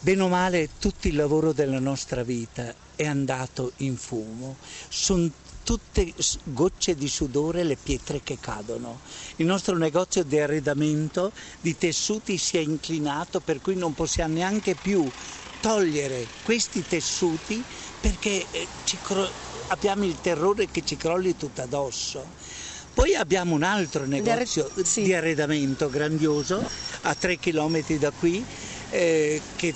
bene o male tutto il lavoro della nostra vita è andato in fumo. Sono tutte gocce di sudore le pietre che cadono. Il nostro negozio di arredamento di tessuti si è inclinato per cui non possiamo neanche più togliere questi tessuti perché eh, cro- abbiamo il terrore che ci crolli tutto addosso. Poi abbiamo un altro negozio di, arredamento grandioso a tre chilometri da qui eh, che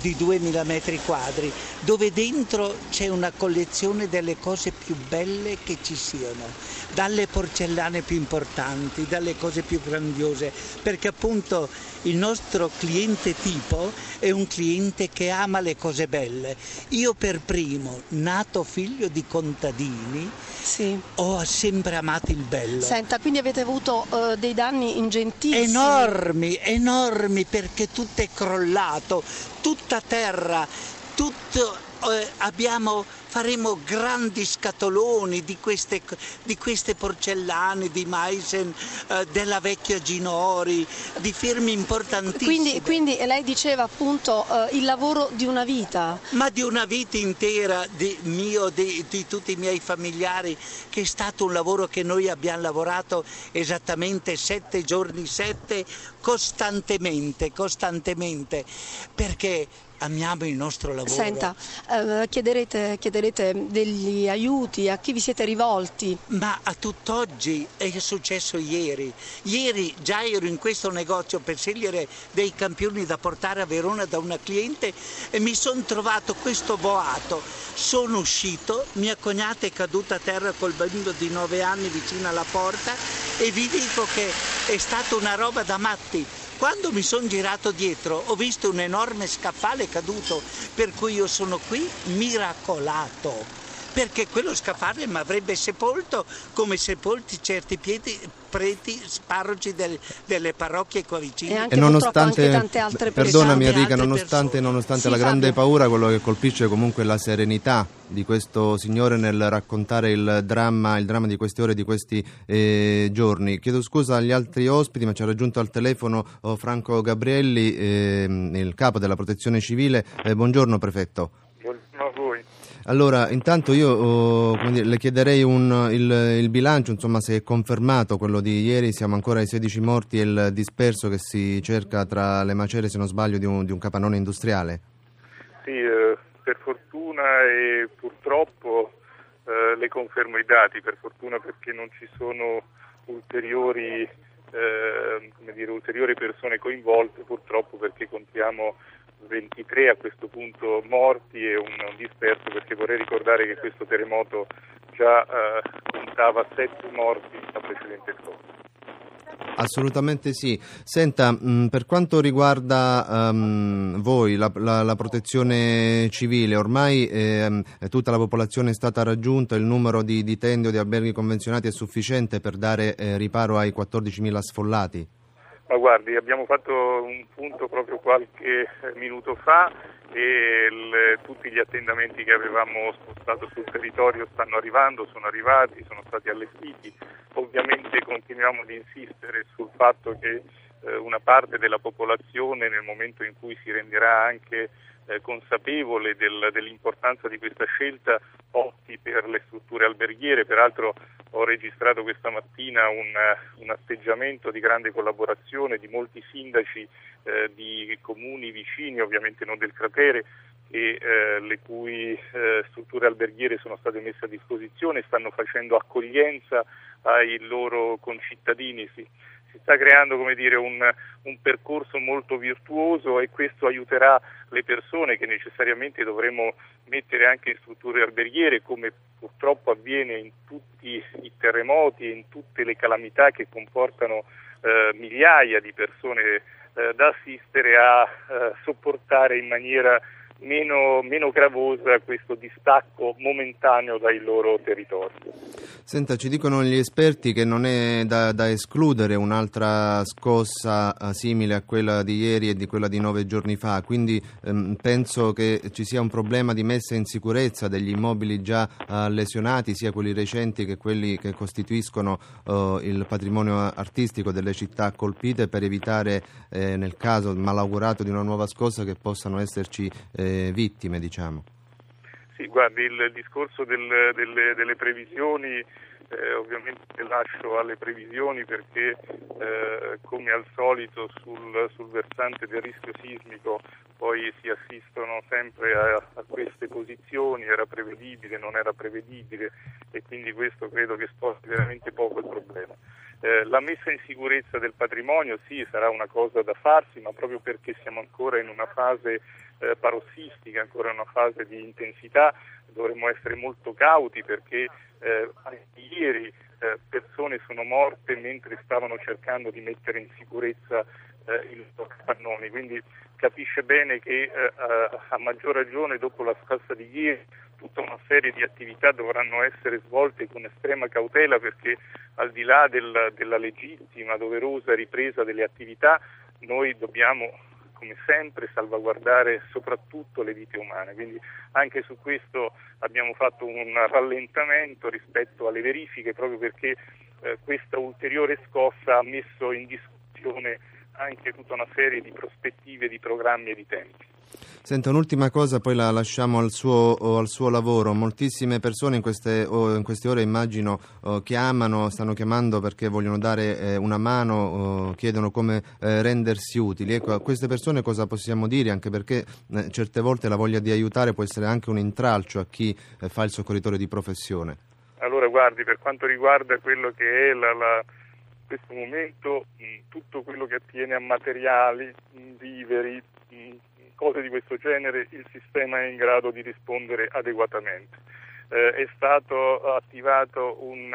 di 2000 metri quadri, dove dentro c'è una collezione delle cose più belle che ci siano, dalle porcellane più importanti, dalle cose più grandiose, perché appunto il nostro cliente tipo è un cliente che ama le cose belle. Io per primo, nato figlio di contadini, sì. ho sempre amato il bello. Senta, quindi avete avuto uh, dei danni ingentissimi? Enormi, enormi, perché tutto è crollato, tutta terra, tutto, eh, abbiamo faremo grandi scatoloni di queste, di queste porcellane di Meissen, eh, della vecchia Ginori, di firme importantissime. Quindi, quindi lei diceva appunto eh, il lavoro di una vita. Ma di una vita intera di mio, di, di tutti i miei familiari, che è stato un lavoro che noi abbiamo lavorato esattamente sette giorni, sette, costantemente, costantemente, perché amiamo il nostro lavoro. Senta, eh, chiederete, chiederete, degli aiuti, a chi vi siete rivolti? Ma a tutt'oggi è successo ieri. Ieri già ero in questo negozio per scegliere dei campioni da portare a Verona da una cliente e mi sono trovato questo boato. Sono uscito, mia cognata è caduta a terra col bambino di 9 anni vicino alla porta e vi dico che è stata una roba da matti quando mi sono girato dietro ho visto un enorme scaffale caduto, per cui io sono qui miracolato, perché quello scaffale mi avrebbe sepolto come sepolti certi piedi, preti, parroci del, delle parrocchie qua vicino. E, anche e nonostante, anche tante altre persone. Perdonami Enrica, nonostante, nonostante sì, la grande Fabio. paura, quello che colpisce comunque è la serenità di questo signore nel raccontare il dramma, il dramma di queste ore, di questi eh, giorni. Chiedo scusa agli altri ospiti, ma ci ha raggiunto al telefono oh, Franco Gabrielli, eh, il capo della protezione civile. Eh, buongiorno prefetto. Allora, intanto io oh, dire, le chiederei un, il, il, bilancio, insomma, se è confermato quello di ieri, siamo ancora ai 16 morti e il disperso che si cerca tra le macerie, se non sbaglio, di un, di un capannone industriale. Sì, eh, per fortuna e purtroppo eh, le confermo i dati, per fortuna perché non ci sono ulteriori, eh, dire, ulteriori persone coinvolte, purtroppo perché contiamo 23 a questo punto morti e un disperso perché vorrei ricordare che questo terremoto già eh, contava 7 morti la precedente scorsa. Assolutamente sì. Senta, mh, per quanto riguarda um, voi, la, la, la, protezione civile, ormai eh, tutta la popolazione è stata raggiunta, il numero di, di tende o di alberghi convenzionati è sufficiente per dare eh, riparo ai 14.000 sfollati? Ma guardi, abbiamo fatto un punto proprio qualche minuto fa e il, tutti gli attendamenti che avevamo spostato sul territorio stanno arrivando, sono arrivati, sono stati allestiti. Ovviamente continuiamo ad insistere sul fatto che eh, una parte della popolazione nel momento in cui si renderà anche eh, consapevole del, dell'importanza di questa scelta opti per le strutture alberghiere. Peraltro ho registrato questa mattina un, un atteggiamento di grande collaborazione di molti sindaci eh, di comuni vicini, ovviamente non del cratere, e eh, le cui eh, strutture alberghiere sono state messe a disposizione, stanno facendo accoglienza ai loro concittadini. Sì si sta creando dire, un, un, percorso molto virtuoso e questo aiuterà le persone che necessariamente dovremo mettere anche in strutture alberghiere come purtroppo avviene in tutti i terremoti e in tutte le calamità che comportano eh, migliaia di persone eh, da assistere a eh, sopportare in maniera meno, meno gravosa questo distacco momentaneo dai loro territori. Senta, ci dicono gli esperti che non è da, da escludere un'altra scossa uh, simile a quella di ieri e di quella di nove giorni fa, quindi um, penso che ci sia un problema di messa in sicurezza degli immobili già uh, lesionati, sia quelli recenti che quelli che costituiscono uh, il patrimonio artistico delle città colpite per evitare eh, nel caso malaugurato di una nuova scossa che possano esserci eh, vittime, diciamo. Sì, guardi, il discorso del, delle, delle, previsioni eh, ovviamente lascio alle previsioni perché eh, come al solito sul, sul, versante del rischio sismico poi si assistono sempre a, a, queste posizioni, era prevedibile, non era prevedibile e quindi questo credo che sposti veramente poco il problema. Eh, la messa in sicurezza del patrimonio sì sarà una cosa da farsi, ma proprio perché siamo ancora in una fase eh, parossistica, ancora una fase di intensità, dovremmo essere molto cauti perché eh, ieri eh, persone sono morte mentre stavano cercando di mettere in sicurezza eh, i loro capannoni, quindi capisce bene che eh, a maggior ragione dopo la scossa di ieri tutta una serie di attività dovranno essere svolte con estrema cautela perché al di là del, della legittima, doverosa ripresa delle attività noi dobbiamo come sempre salvaguardare soprattutto le vite umane. Quindi anche su questo abbiamo fatto un rallentamento rispetto alle verifiche proprio perché eh, questa ulteriore scossa ha messo in discussione anche tutta una serie di prospettive, di programmi e di tempi. Senta, un'ultima cosa, poi la lasciamo al suo, al suo lavoro. Moltissime persone in queste, in queste ore, immagino, chiamano, stanno chiamando perché vogliono dare eh, una mano, chiedono come eh, rendersi utili. Ecco, a queste persone cosa possiamo dire? Anche perché eh, certe volte la voglia di aiutare può essere anche un intralcio a chi fa il soccorritore di professione. Allora, guardi, per quanto riguarda quello che è la, la questo momento tutto quello che attiene a materiali, viveri, cose di questo genere il sistema è in grado di rispondere adeguatamente. Eh, è stato attivato un,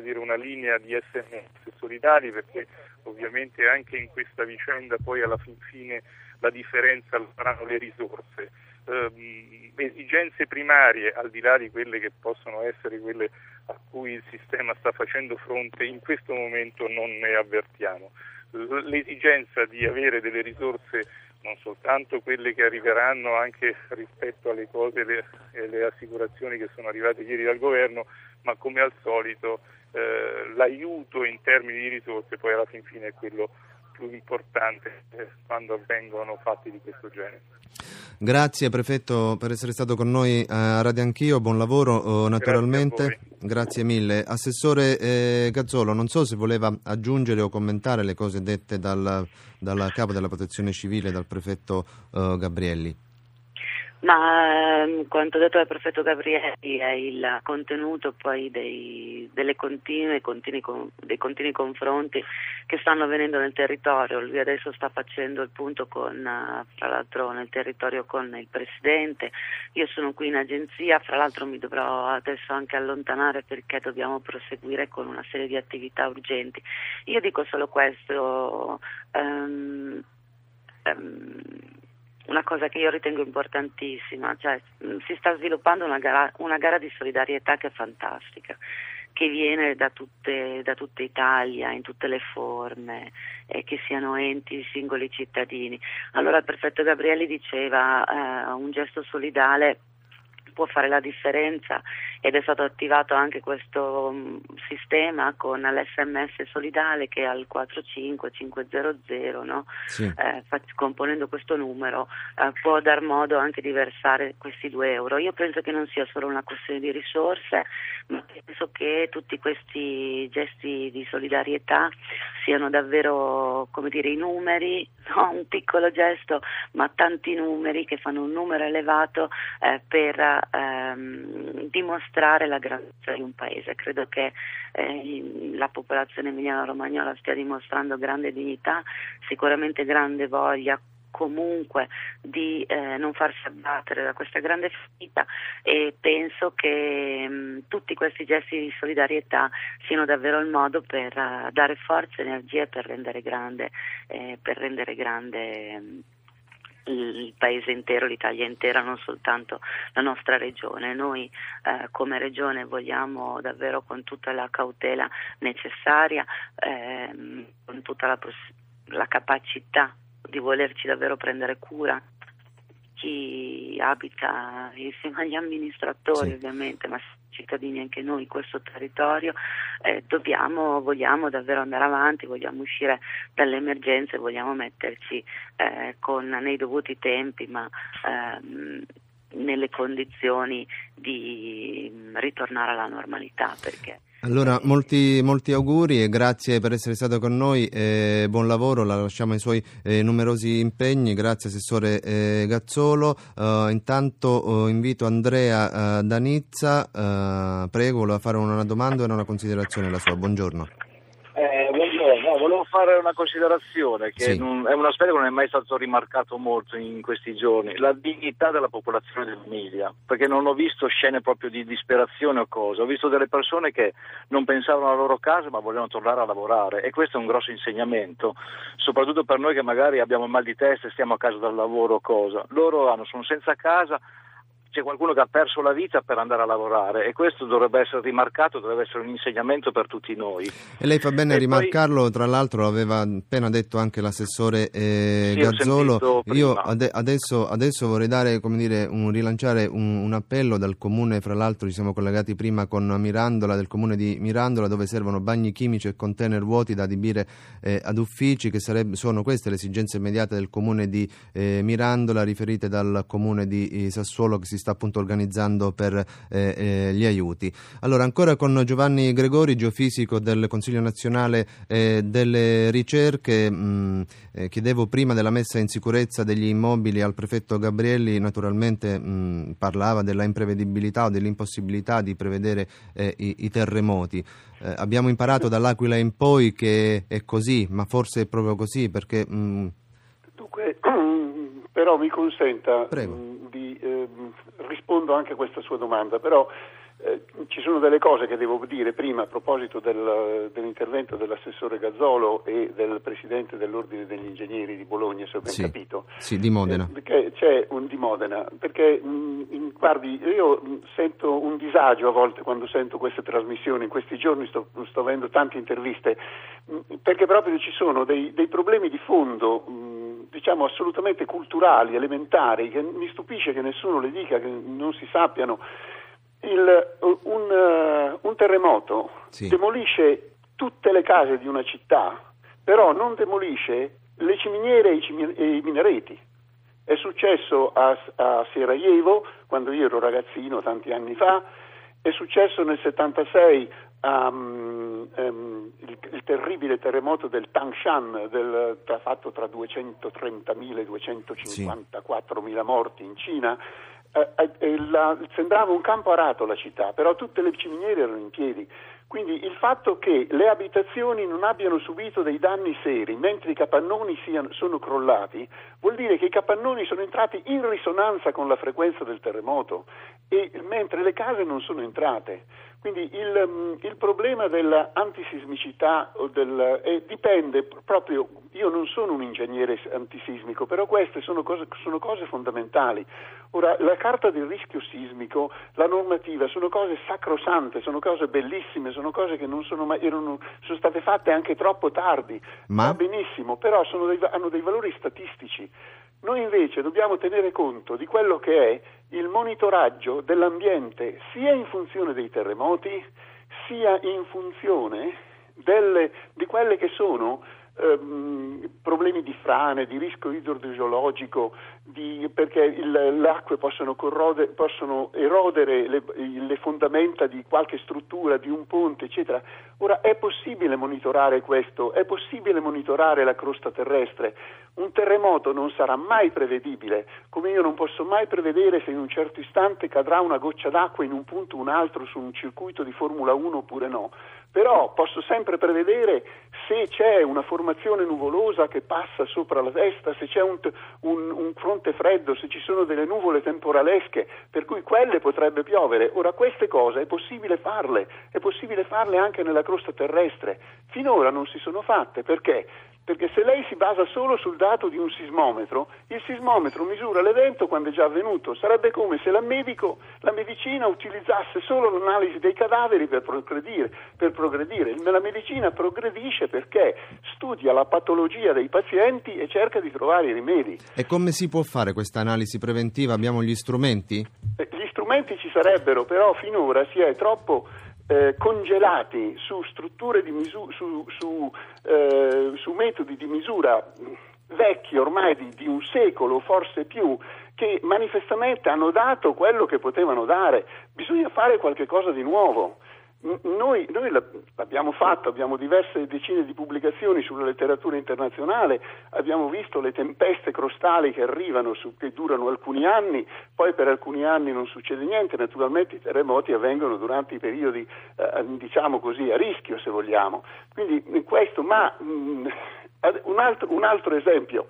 dire, una linea di sms solidari perché ovviamente anche in questa vicenda poi alla fin fine la differenza saranno le risorse. Eh, esigenze primarie, al di là di quelle che possono essere quelle a cui il sistema sta facendo fronte, in questo momento non ne avvertiamo. L'esigenza di avere delle risorse non soltanto quelle che arriveranno anche rispetto alle cose e le assicurazioni che sono arrivate ieri dal governo, ma come al solito eh, l'aiuto in termini di risorse poi alla fin fine è quello più importante eh, quando avvengono fatti di questo genere. Grazie Prefetto per essere stato con noi a Radio Anch'io, buon lavoro oh, naturalmente. Grazie, Grazie mille. Assessore eh, Gazzolo, non so se voleva aggiungere o commentare le cose dette dal, dal capo della protezione civile, dal prefetto eh, Gabrielli. Ma ehm, quanto detto dal prefetto Gabrielli è il contenuto poi dei, continue, continui, dei continui confronti che stanno avvenendo nel territorio. Lui adesso sta facendo il punto con, fra l'altro nel territorio con il Presidente. Io sono qui in agenzia, fra l'altro mi dovrò adesso anche allontanare perché dobbiamo proseguire con una serie di attività urgenti. Io dico solo questo. Um, um, una cosa che io ritengo importantissima, cioè mm, si sta sviluppando una gara, una gara di solidarietà che è fantastica che viene da, tutte, da tutta Italia, in tutte le forme, eh, che siano enti, singoli cittadini. Allora il prefetto Gabrielli diceva eh, un gesto solidale può fare la differenza ed è stato attivato anche questo um, sistema con l'SMS solidale che al 45500 no? sì. eh, componendo questo numero eh, può dar modo anche di versare questi 2 euro. Io penso che non sia solo una questione di risorse, ma penso che tutti questi gesti di solidarietà siano davvero come dire, i numeri, <laughs> no? un piccolo gesto, ma tanti numeri che fanno un numero elevato eh, per ehm, dimostrare la grandezza di un paese. Credo che eh, la popolazione emiliano-romagnola stia dimostrando grande dignità, sicuramente grande voglia comunque di eh, non farsi abbattere da questa grande ferita e penso che mh, mm, tutti questi gesti di solidarietà siano davvero il modo per uh, dare forza e energie per rendere grande, eh, per rendere grande mh, il paese intero, l'Italia intera, non soltanto la nostra regione. Noi eh, come regione vogliamo davvero con tutta la cautela necessaria, ehm, con tutta la, la capacità di volerci davvero prendere cura chi abita insieme agli amministratori sì. ovviamente, ma cittadini anche noi in questo territorio, eh, dobbiamo, vogliamo davvero andare avanti, vogliamo uscire dalle emergenze, vogliamo metterci eh, con, nei dovuti tempi, ma ehm, nelle condizioni di ritornare alla normalità. Perché allora, molti, molti, auguri e grazie per essere stato con noi. Eh, buon lavoro, la lasciamo ai suoi eh, numerosi impegni. Grazie, Assessore eh, Gazzolo. Uh, intanto uh, invito Andrea uh, Danizza. prego, voleva fare una domanda e una considerazione la sua. Buongiorno fare una considerazione che sì. non, è un aspetto che non è mai stato rimarcato molto in questi giorni, la dignità della popolazione dell'Emilia, perché non ho visto scene proprio di disperazione o cose, ho visto delle persone che non pensavano alla loro casa ma volevano tornare a lavorare e questo è un grosso insegnamento, soprattutto per noi che magari abbiamo mal di testa e stiamo a casa dal lavoro o cosa. Loro hanno, sono senza casa, c'è qualcuno che ha perso la vita per andare a lavorare e questo dovrebbe essere rimarcato, dovrebbe essere un insegnamento per tutti noi. E lei fa bene a rimarcarlo, poi... tra l'altro l'aveva appena detto anche l'assessore eh, sì, Gazzolo. Io ade- adesso, adesso, vorrei dare, dire, un, rilanciare un, un, appello dal comune, fra l'altro ci siamo collegati prima con Mirandola, del comune di Mirandola, dove servono bagni chimici e container vuoti da adibire eh, ad uffici, che sarebbe, sono queste le esigenze immediate del comune di eh, Mirandola, riferite dal comune di eh, Sassuolo che si sta appunto organizzando per eh, eh, gli aiuti. Allora, ancora con Giovanni Gregori, geofisico del Consiglio nazionale eh, delle ricerche, mh, eh, chiedevo prima della messa in sicurezza degli immobili al prefetto Gabrielli, naturalmente mh, parlava della imprevedibilità o dell'impossibilità di prevedere eh, i, i, terremoti. Eh, abbiamo imparato dall'Aquila in poi che è così, ma forse è proprio così perché... Mh, Dunque, <clears throat> però mi consenta di eh, rispondo anche a questa sua domanda, però eh, ci sono delle cose che devo dire prima a proposito del, dell'intervento dell'assessore Gazzolo e del presidente dell'Ordine degli Ingegneri di Bologna, se ho ben sì, capito. Sì, di Modena. Eh, c'è un di Modena, perché mh, in, guardi, io sento un disagio a volte quando sento queste trasmissioni, in questi giorni sto, sto avendo tante interviste, mh, perché proprio ci sono dei, dei problemi di fondo. Diciamo assolutamente culturali, elementari, che mi stupisce che nessuno le dica, che non si sappiano. Il, un, uh, un, terremoto sì. demolisce tutte le case di una città, però non demolisce le ciminiere e i, minareti. È successo a, a Sarajevo, quando io ero ragazzino, tanti anni fa, è successo nel 76 um, um, il, il, terribile terremoto del Tangshan, del, tra, fatto tra 230.000 e 254.000 sì. morti in Cina, eh, eh, la, sembrava un campo arato la città, però tutte le ciminiere erano in piedi. Quindi il fatto che le abitazioni non abbiano subito dei danni seri mentre i capannoni siano, sono crollati vuol dire che i capannoni sono entrati in risonanza con la frequenza del terremoto e, mentre le case non sono entrate. Quindi il, mm, il problema dell'antisismicità del, eh, dipende proprio, io non sono un ingegnere antisismico, però queste sono cose, sono cose, fondamentali. Ora, la carta del rischio sismico, la normativa, sono cose sacrosante, sono cose bellissime, sono cose che non sono, mai, erano, sono state fatte anche troppo tardi, Ma... va benissimo, però dei, hanno dei valori statistici. Noi invece dobbiamo tenere conto di quello che è il monitoraggio dell'ambiente sia in funzione dei terremoti sia in funzione delle, di quelle che sono ehm, problemi di frane, di rischio idrogeologico, di, perché le acque possono, possono erodere le, le, fondamenta di qualche struttura, di un ponte, eccetera. Ora è possibile monitorare questo, è possibile monitorare la crosta terrestre. Un terremoto non sarà mai prevedibile, come io non posso mai prevedere se in un certo istante cadrà una goccia d'acqua in un punto o un altro su un circuito di Formula 1 oppure no però posso sempre prevedere se c'è una formazione nuvolosa che passa sopra la testa, se c'è un, un, un, fronte freddo, se ci sono delle nuvole temporalesche, per cui quelle potrebbe piovere. Ora queste cose è possibile farle, è possibile farle anche nella crosta terrestre. Finora non si sono fatte perché? Perché se lei si basa solo sul dato di un sismometro, il sismometro misura l'evento quando è già avvenuto. Sarebbe come se la, medico, la medicina utilizzasse solo l'analisi dei cadaveri per progredire, per progredire. La medicina progredisce perché studia la patologia dei pazienti e cerca di trovare i rimedi. E come si può fare questa analisi preventiva? Abbiamo gli strumenti? Eh, gli strumenti ci sarebbero, però finora si è troppo eh, congelati su strutture di misura, su, su, eh, su, metodi di misura vecchi ormai di, di un secolo, forse più, che manifestamente hanno dato quello che potevano dare. Bisogna fare qualcosa di nuovo. Noi, noi, l'abbiamo fatto, abbiamo diverse decine di pubblicazioni sulla letteratura internazionale, abbiamo visto le tempeste crostali che arrivano, su, che durano alcuni anni, poi per alcuni anni non succede niente, naturalmente i terremoti avvengono durante i periodi, eh, diciamo così, a rischio se vogliamo. Quindi questo, ma mh, un, altro, un altro esempio.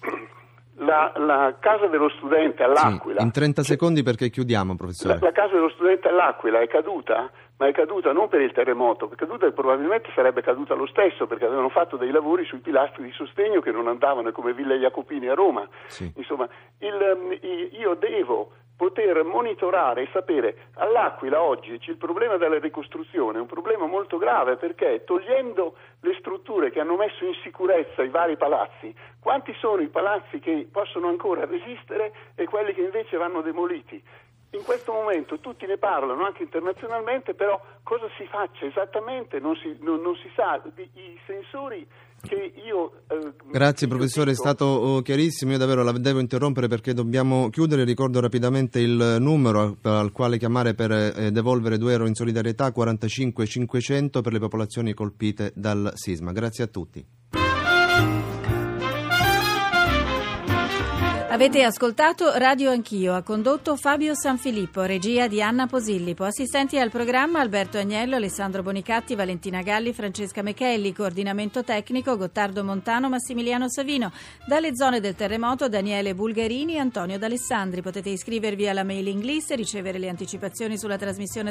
<clears throat> La, la, casa dello studente all'Aquila. Sì, in 30 secondi perché chiudiamo, professore. La, la, casa dello studente all'Aquila è caduta, ma è caduta non per il terremoto, è caduta e probabilmente sarebbe caduta lo stesso perché avevano fatto dei lavori sui pilastri di sostegno che non andavano come Villa Jacopini a Roma. Sì. Insomma, il, io devo poter monitorare e sapere all'Aquila oggi c'è il problema della ricostruzione, è un problema molto grave perché togliendo le strutture che hanno messo in sicurezza i vari palazzi, quanti sono i palazzi che possono ancora resistere e quelli che invece vanno demoliti? In questo momento tutti ne parlano anche internazionalmente, però cosa si faccia esattamente non si, non, non si sa. I sensori che io... Eh, Grazie professore, dico... è stato oh, chiarissimo, io davvero la devo interrompere perché dobbiamo chiudere, ricordo rapidamente il numero al quale chiamare per eh, devolvere 2 euro in solidarietà 45 500 per le popolazioni colpite dal sisma. Grazie a tutti. Avete ascoltato Radio Anch'io, ha condotto Fabio Sanfilippo, regia di Anna Posillipo, assistenti al programma Alberto Agnello, Alessandro Bonicatti, Valentina Galli, Francesca Mechelli, coordinamento tecnico Gottardo Montano, Massimiliano Savino. Dalle zone del terremoto Daniele Bulgarini e Antonio D'Alessandri. Potete iscrivervi alla mailing list e ricevere le anticipazioni sulla trasmissione